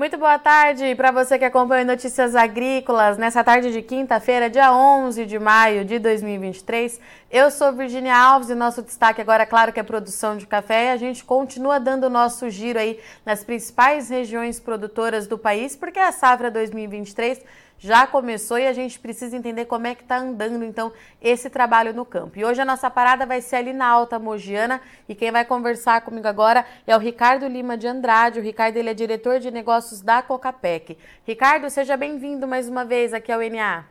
Muito boa tarde para você que acompanha Notícias Agrícolas nessa tarde de quinta-feira, dia 11 de maio de 2023. Eu sou Virginia Alves e nosso destaque agora, claro, que é produção de café. E a gente continua dando o nosso giro aí nas principais regiões produtoras do país, porque a safra 2023 já começou e a gente precisa entender como é que está andando então esse trabalho no campo. E hoje a nossa parada vai ser ali na Alta Mogiana e quem vai conversar comigo agora é o Ricardo Lima de Andrade. O Ricardo ele é diretor de negócios da Cocapec. Ricardo, seja bem-vindo mais uma vez aqui ao NA.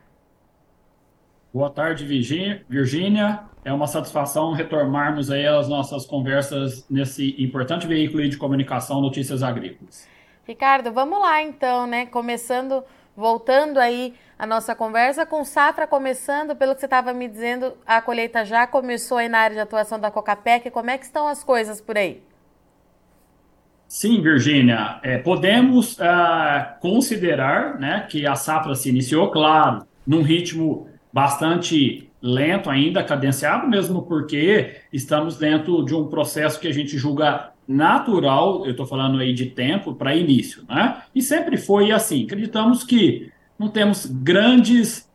Boa tarde, Virgínia. É uma satisfação retornarmos aí às nossas conversas nesse importante veículo de comunicação Notícias Agrícolas. Ricardo, vamos lá então, né? Começando voltando aí a nossa conversa, com safra começando, pelo que você estava me dizendo, a colheita já começou aí na área de atuação da Cocapec. Como é que estão as coisas por aí? Sim, Virgínia, é, podemos uh, considerar né, que a safra se iniciou, claro, num ritmo bastante lento ainda, cadenciado, mesmo porque estamos dentro de um processo que a gente julga natural, eu estou falando aí de tempo, para início, né? E sempre foi assim. Acreditamos que não temos grandes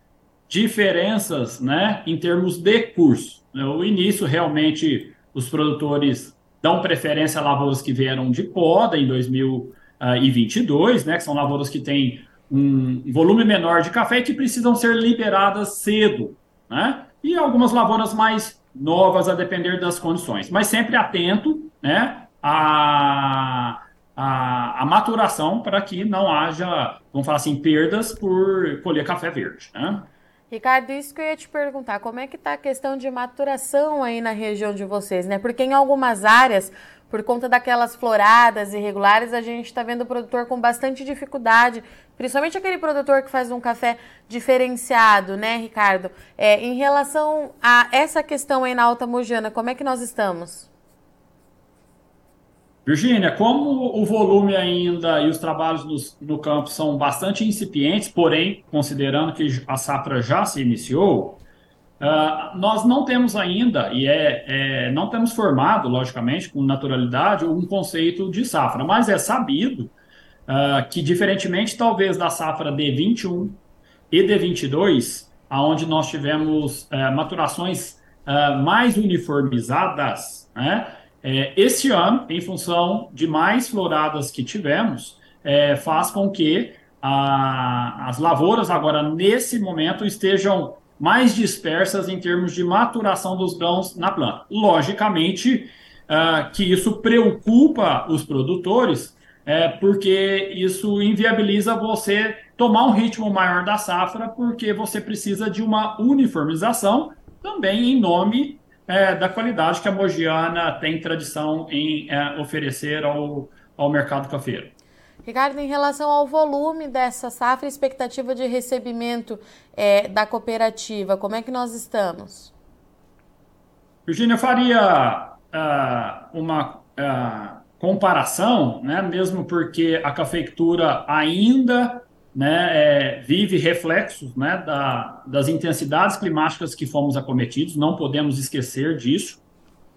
diferenças, né, em termos de curso. O início, realmente, os produtores dão preferência a lavouras que vieram de poda em 2022, né, que são lavouras que têm um volume menor de café e que precisam ser liberadas cedo, né? E algumas lavouras mais novas a depender das condições, mas sempre atento, né, a, a, a maturação para que não haja, vamos falar assim, perdas por colher café verde. Né? Ricardo, isso que eu ia te perguntar, como é que está a questão de maturação aí na região de vocês, né? Porque em algumas áreas, por conta daquelas floradas irregulares, a gente está vendo o produtor com bastante dificuldade, principalmente aquele produtor que faz um café diferenciado, né, Ricardo? É, em relação a essa questão aí na Alta Mojana, como é que nós estamos? Virgínia, como o volume ainda e os trabalhos no, campo são bastante incipientes, porém, considerando que a safra já se iniciou, uh, nós não temos ainda, e é, é, não temos formado, logicamente, com naturalidade, um conceito de safra, mas é sabido uh, que, diferentemente, talvez, da safra de 21 e de 22, aonde nós tivemos uh, maturações mais uniformizadas, né? É, esse ano, em função de mais floradas que tivemos, é, faz com que a, as lavouras agora, nesse momento, estejam mais dispersas em termos de maturação dos grãos na planta. Logicamente uh, que isso preocupa os produtores, é, porque isso inviabiliza você tomar um ritmo maior da safra, porque você precisa de uma uniformização também em nome é, da qualidade que a Mogiana tem tradição em é, oferecer ao, ao mercado cafeiro. Ricardo, em relação ao volume dessa safra, expectativa de recebimento é, da cooperativa, como é que nós estamos? Virginia, eu faria uh, uma uh, comparação, né, mesmo porque a cafeicultura ainda né, é, vive reflexos né, da, das intensidades climáticas que fomos acometidos, não podemos esquecer disso.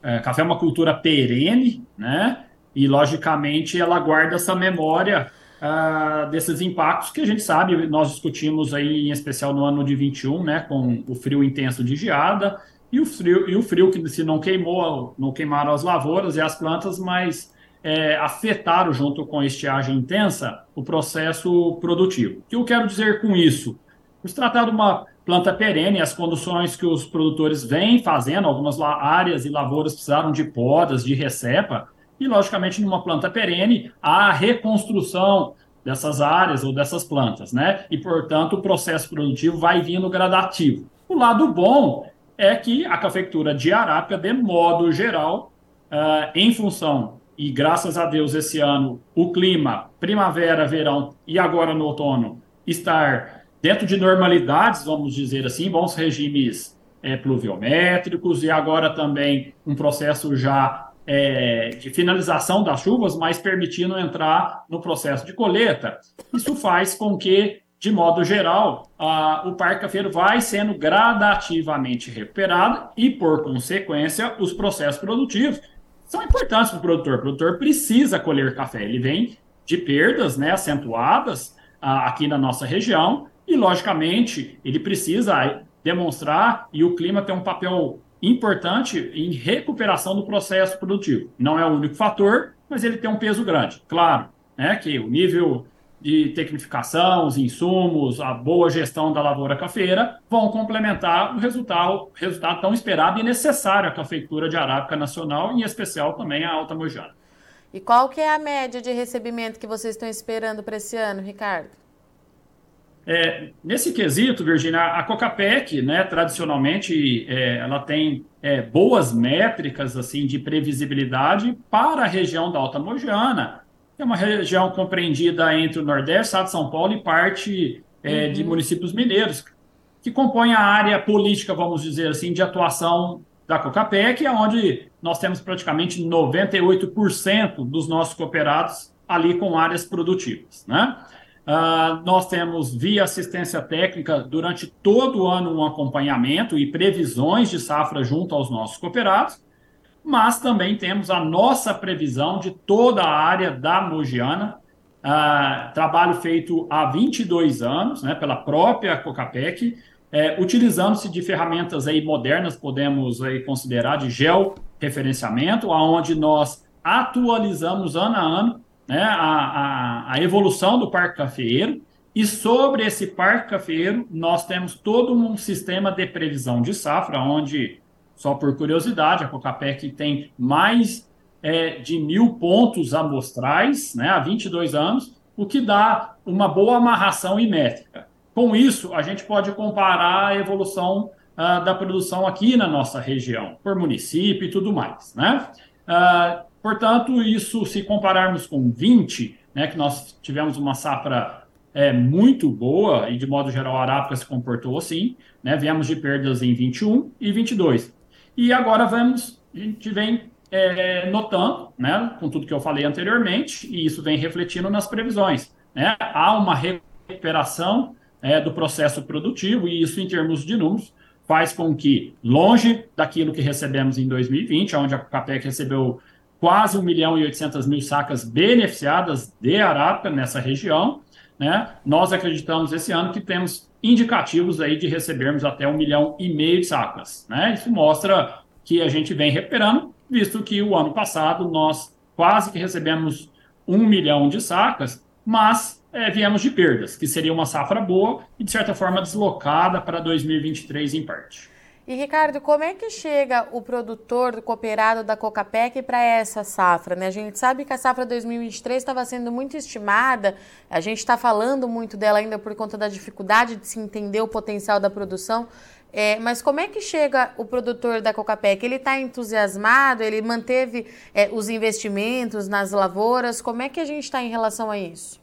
É, café é uma cultura perene, né, e logicamente ela guarda essa memória uh, desses impactos que a gente sabe, nós discutimos aí em especial no ano de 21, né, com o frio intenso de geada e o frio, e o frio que se não queimou, não queimaram as lavouras e as plantas, mas é, afetaram, junto com a estiagem intensa, o processo produtivo. O que eu quero dizer com isso? Se tratar de uma planta perene, as condições que os produtores vêm fazendo, algumas áreas e lavouras precisaram de podas, de recepa, e, logicamente, numa planta perene, a reconstrução dessas áreas ou dessas plantas, né? E, portanto, o processo produtivo vai vindo gradativo. O lado bom é que a cafeicultura de arábica, de modo geral, uh, em função e graças a Deus esse ano o clima, primavera, verão e agora no outono, estar dentro de normalidades, vamos dizer assim, bons regimes é, pluviométricos e agora também um processo já é, de finalização das chuvas, mas permitindo entrar no processo de colheita. Isso faz com que, de modo geral, a, o parque cafeiro vai sendo gradativamente recuperado e, por consequência, os processos produtivos são importantes para o produtor. O produtor precisa colher café. Ele vem de perdas né, acentuadas ah, aqui na nossa região, e, logicamente, ele precisa demonstrar, e o clima tem um papel importante em recuperação do processo produtivo. Não é o único fator, mas ele tem um peso grande. Claro, né, que o nível de tecnificação, os insumos, a boa gestão da lavoura cafeira vão complementar o resultado, resultado tão esperado e necessário à cafeicultura de arábica nacional, em especial também a alta mojana. E qual que é a média de recebimento que vocês estão esperando para esse ano, Ricardo? É, nesse quesito, Virginia, a Cocapec, né, tradicionalmente, é, ela tem é, boas métricas assim de previsibilidade para a região da Alta Mogiana, que é uma região compreendida entre o Nordeste, Estado de São Paulo e parte é, uhum. de municípios mineiros, que compõem a área política, vamos dizer assim, de atuação da Cocapec, onde nós temos praticamente 98% dos nossos cooperados ali com áreas produtivas, né? Uh, nós temos, via assistência técnica, durante todo o ano, um acompanhamento e previsões de safra junto aos nossos cooperados, mas também temos a nossa previsão de toda a área da Mogiana, uh, trabalho feito há 22 anos, né, pela própria Cocapec, é, utilizando-se de ferramentas aí modernas, podemos aí considerar de georreferenciamento, onde nós atualizamos ano a ano né, a, a, a evolução do parque cafeeiro, e sobre esse parque cafeeiro, nós temos todo um sistema de previsão de safra, onde, só por curiosidade, a Cocapec tem mais é, de mil pontos amostrais né, há 22 anos, o que dá uma boa amarração e métrica. Com isso, a gente pode comparar a evolução uh, da produção aqui na nossa região, por município e tudo mais. Né? Uh, Portanto, isso, se compararmos com 20, né, que nós tivemos uma safra é, muito boa, e de modo geral a Arábica se comportou assim, né, viemos de perdas em 21 e 22. E agora vamos, a gente vem é, notando, né, com tudo que eu falei anteriormente, e isso vem refletindo nas previsões. Né, há uma recuperação é, do processo produtivo, e isso, em termos de números, faz com que, longe daquilo que recebemos em 2020, onde a CAPEC recebeu quase 1 milhão e 800 mil sacas beneficiadas de arábica nessa região. Né? Nós acreditamos esse ano que temos indicativos aí de recebermos até 1 milhão e meio de sacas. Né? Isso mostra que a gente vem recuperando, visto que o ano passado nós quase que recebemos 1 milhão de sacas, mas é, viemos de perdas, que seria uma safra boa e, de certa forma, deslocada para 2023 em parte. E Ricardo, como é que chega o produtor do cooperado da Cocapec para essa safra? Né? A gente sabe que a safra 2023 estava sendo muito estimada, a gente está falando muito dela ainda por conta da dificuldade de se entender o potencial da produção. É, mas como é que chega o produtor da Cocapec? Ele está entusiasmado? Ele manteve é, os investimentos nas lavouras? Como é que a gente está em relação a isso?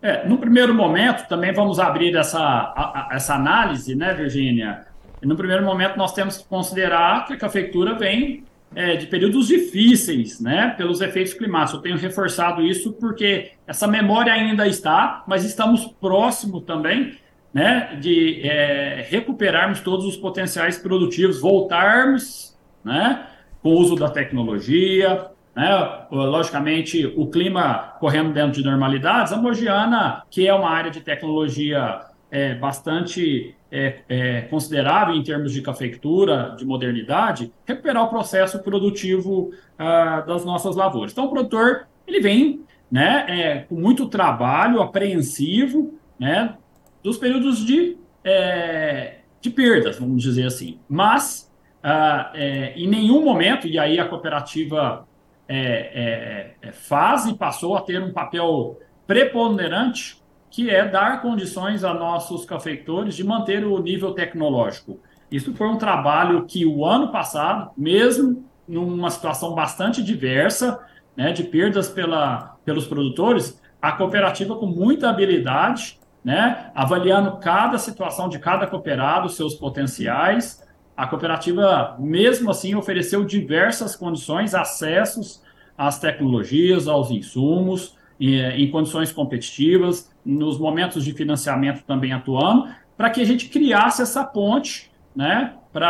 É, no primeiro momento, também vamos abrir essa, a, a, essa análise, né, Virgínia? E no primeiro momento nós temos que considerar que a cafeicultura vem é, de períodos difíceis, né, pelos efeitos climáticos. Eu tenho reforçado isso porque essa memória ainda está, mas estamos próximo também, né, de é, recuperarmos todos os potenciais produtivos, voltarmos, né, com o uso da tecnologia, né, logicamente o clima correndo dentro de normalidades. A Mogiana, que é uma área de tecnologia é, bastante é, é, considerável em termos de cafeicultura, de modernidade, recuperar o processo produtivo ah, das nossas lavouras. Então, o produtor ele vem né, é, com muito trabalho, apreensivo, né, dos períodos de, é, de perdas, vamos dizer assim. Mas, ah, é, em nenhum momento, e aí a cooperativa é, faz e passou a ter um papel preponderante que é dar condições a nossos cafeicultores de manter o nível tecnológico. Isso foi um trabalho que o ano passado, mesmo numa situação bastante diversa, né, de perdas pela, pelos produtores, a cooperativa com muita habilidade, né, avaliando cada situação de cada cooperado, seus potenciais, a cooperativa, mesmo assim, ofereceu diversas condições, acessos às tecnologias, aos insumos, em, condições competitivas, nos momentos de financiamento também atuando, para que a gente criasse essa ponte né, para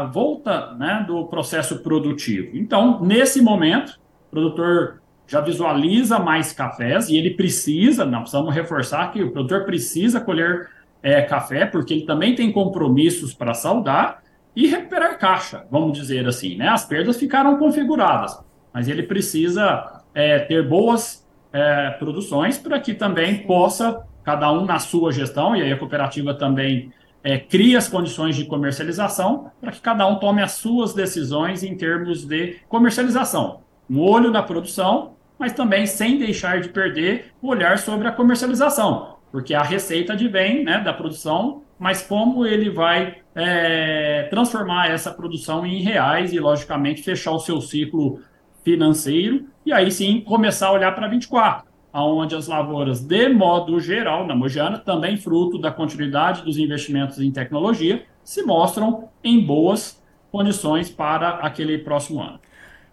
a volta né, do processo produtivo. Então, nesse momento, o produtor já visualiza mais cafés e ele precisa, nós precisamos reforçar que o produtor precisa colher é, café, porque ele também tem compromissos para saudar e recuperar caixa, vamos dizer assim. Né? As perdas ficaram configuradas, mas ele precisa é, ter boas é, produções para que também possa, cada um na sua gestão, e aí a cooperativa também é, cria as condições de comercialização para que cada um tome as suas decisões em termos de comercialização. Um olho na produção, mas também sem deixar de perder o olhar sobre a comercialização, porque a receita advém né, da produção, mas como ele vai é, transformar essa produção em reais e, logicamente, fechar o seu ciclo financeiro e aí sim começar a olhar para 24 onde as lavouras, de modo geral, na Mogiana, também fruto da continuidade dos investimentos em tecnologia, se mostram em boas condições para aquele próximo ano.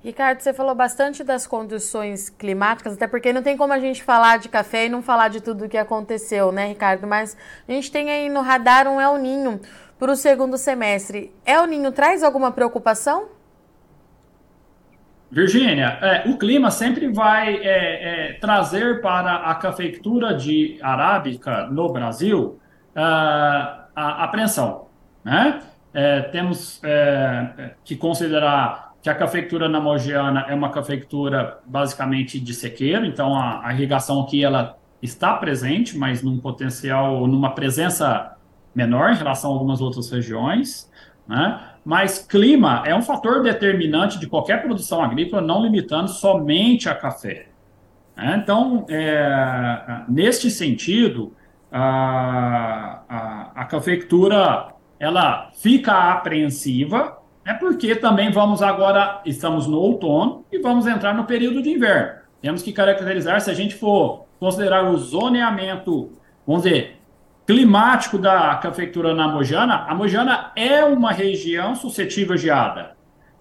Ricardo, você falou bastante das condições climáticas, até porque não tem como a gente falar de café e não falar de tudo o que aconteceu, né, Ricardo? Mas a gente tem aí no radar um El Ninho para o segundo semestre. El Ninho traz alguma preocupação? Virgínia, é, o clima sempre vai é, é, trazer para a cafeicultura de arábica no Brasil uh, a apreensão. Né? É, temos é, que considerar que a cafeicultura na Mogiana é uma cafeicultura basicamente de sequeiro, então a, a irrigação aqui ela está presente, mas num potencial, numa presença menor em relação a algumas outras regiões. Né? Mas clima é um fator determinante de qualquer produção agrícola, não limitando somente a café. Né? Então, é, neste sentido, a, a, a cafeicultura ela fica apreensiva, é porque também vamos agora, estamos no outono e vamos entrar no período de inverno. Temos que caracterizar, se a gente for considerar o zoneamento, vamos dizer, climático da cafeicultura na Mojana, a Mojana é uma região suscetível a geada.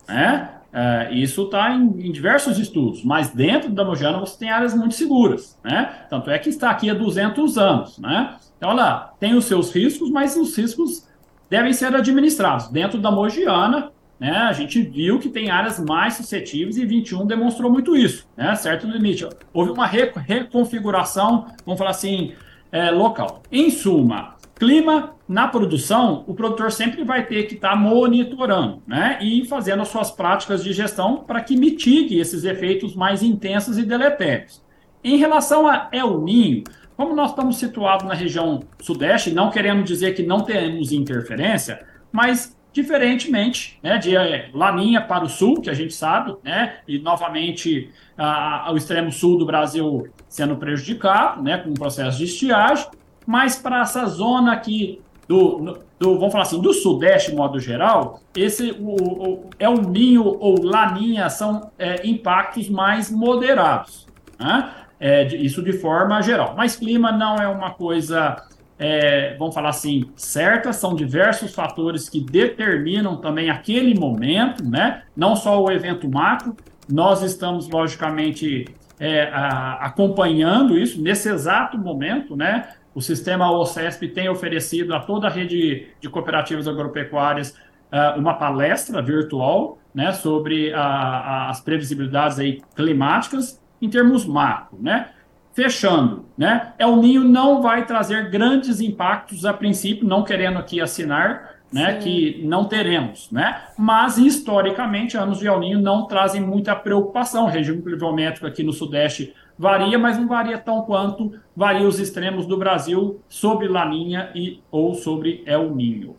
Né? É, isso está em, em, diversos estudos, mas dentro da Mojana você tem áreas muito seguras. Né? Tanto é que está aqui há 200 anos. Né? Então, ela tem os seus riscos, mas os riscos devem ser administrados. Dentro da Mogiana, né, a gente viu que tem áreas mais suscetíveis e 21 demonstrou muito isso, né, certo limite. Houve uma reconfiguração, vamos falar assim, é, local. Em suma, clima na produção, o produtor sempre vai ter que estar tá monitorando né, e fazendo as suas práticas de gestão para que mitigue esses efeitos mais intensos e deletérios. Em relação a El Ninho, como nós estamos situados na região sudeste, não querendo dizer que não temos interferência, mas diferentemente né, de é, Laninha para o sul, que a gente sabe, né, e novamente a, o extremo sul do Brasil sendo prejudicado, né, com o processo de estiagem, mas para essa zona aqui do, do, vamos falar assim, do sudeste, de modo geral, esse o, o, é o ninho ou laninha são é, impactos mais moderados, né? É, isso de forma geral. Mas clima não é uma coisa é, vamos falar assim, certas, são diversos fatores que determinam também aquele momento, né? Não só o evento macro, nós estamos, logicamente, é, a, acompanhando isso nesse exato momento, né? O sistema OCESP tem oferecido a toda a rede de cooperativas agropecuárias uh, uma palestra virtual né, sobre a, a, as previsibilidades aí climáticas em termos macro, né? Fechando, né? El Ninho não vai trazer grandes impactos a princípio, não querendo aqui assinar, né, que não teremos, né? Mas historicamente anos de El Ninho não trazem muita preocupação. O regime pluviométrico aqui no sudeste varia, mas não varia tão quanto varia os extremos do Brasil sobre Laninha e ou sobre El Ninho.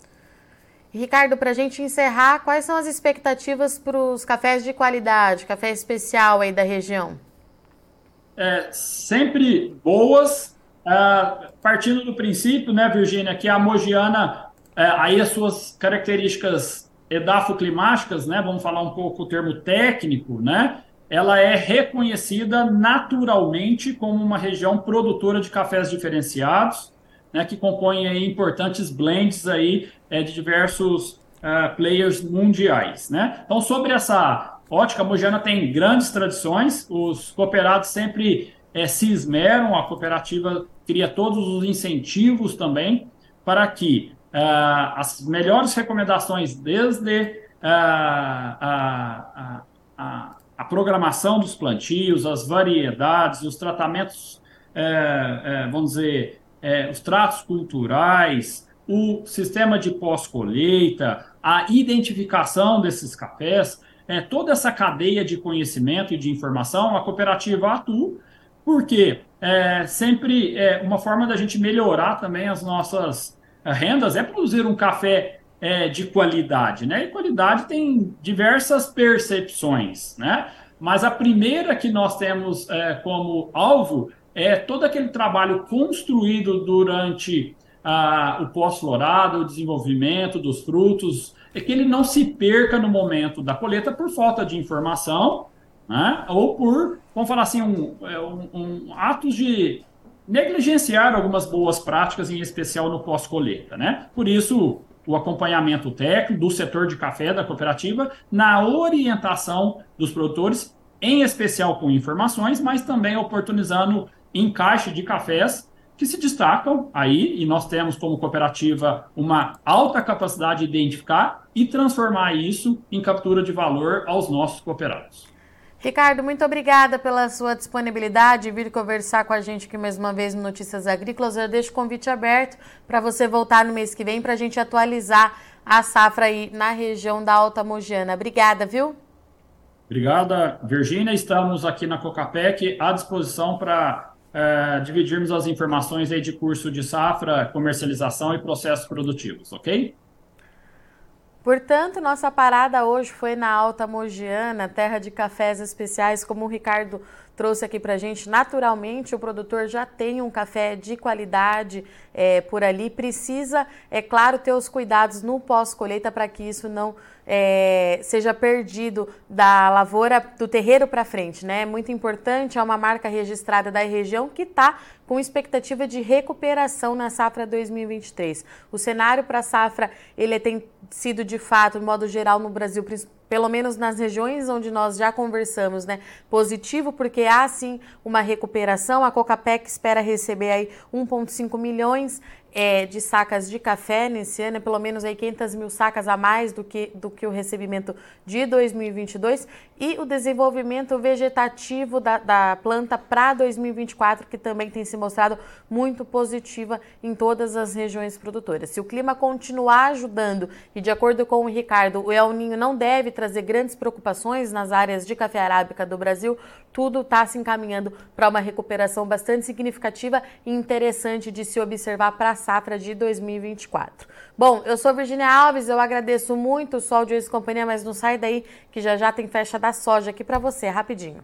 Ricardo, para a gente encerrar, quais são as expectativas para os cafés de qualidade, café especial aí da região? É, sempre boas, é, partindo do princípio, né, Virgínia, que a Mogiana, é, aí as suas características edafoclimáticas, né, vamos falar um pouco o termo técnico, né, ela é reconhecida naturalmente como uma região produtora de cafés diferenciados, né, que compõem aí importantes blends aí é, de diversos uh, players mundiais, né? Então, sobre essa ótica, Mogiana tem grandes tradições, os cooperados sempre é, se esmeram, a cooperativa cria todos os incentivos também para que uh, as melhores recomendações, desde uh, a, a, a, programação dos plantios, as variedades, os tratamentos, é, vamos dizer, os tratos culturais, o sistema de pós-colheita, a identificação desses cafés, é, toda essa cadeia de conhecimento e de informação, a cooperativa atua, porque é, sempre é, uma forma da gente melhorar também as nossas é, rendas é produzir um café é, de qualidade, né? E qualidade tem diversas percepções, né? Mas a primeira que nós temos é, como alvo é todo aquele trabalho construído durante ah, o pós-florado, o desenvolvimento dos frutos, é que ele não se perca no momento da colheita por falta de informação, né? ou por, vamos falar assim, um, é, um, um atos de negligenciar algumas boas práticas, em especial no pós-colheita. Né? Por isso, o acompanhamento técnico do setor de café da cooperativa na orientação dos produtores, em especial com informações, mas também oportunizando encaixe de cafés que se destacam aí, e nós temos como cooperativa uma alta capacidade de identificar e transformar isso em captura de valor aos nossos cooperados. Ricardo, muito obrigada pela sua disponibilidade de vir conversar com a gente aqui mais uma vez no Notícias Agrícolas. Eu deixo o convite aberto para você voltar no mês que vem para a gente atualizar a safra aí na região da Alta Mogiana. Obrigada, viu? Obrigada, Virgínia. Estamos aqui na Cocapec à disposição para é, dividirmos as informações aí de curso de safra, comercialização e processos produtivos, ok? Portanto, nossa parada hoje foi na Alta Mogiana, terra de cafés especiais, como o Ricardo trouxe aqui para gente. Naturalmente, o produtor já tem um café de qualidade é, por ali, precisa, é claro, ter os cuidados no pós-colheita para que isso não é, seja perdido da lavoura, do terreiro para frente, né? É muito importante, é uma marca registrada da região que está com expectativa de recuperação na safra 2023. O cenário para a safra ele tem sido de fato, de modo geral, no Brasil, pelo menos nas regiões onde nós já conversamos, né, positivo, porque há sim uma recuperação. A Cocapec espera receber aí 1,5 milhões é, de sacas de café nesse ano, é pelo menos aí 500 mil sacas a mais do que, do que o recebimento de 2022 e o desenvolvimento vegetativo da, da planta para 2024, que também tem se mostrado muito positiva em todas as regiões produtoras. Se o clima continuar ajudando e de acordo com o Ricardo, o El Ninho não deve trazer grandes preocupações nas áreas de café arábica do Brasil, tudo está se encaminhando para uma recuperação bastante significativa e interessante de se observar para safra de 2024. Bom, eu sou Virginia Alves, eu agradeço muito o Sol de Ex Companhia, mas não sai daí que já já tem festa da soja aqui para você, rapidinho.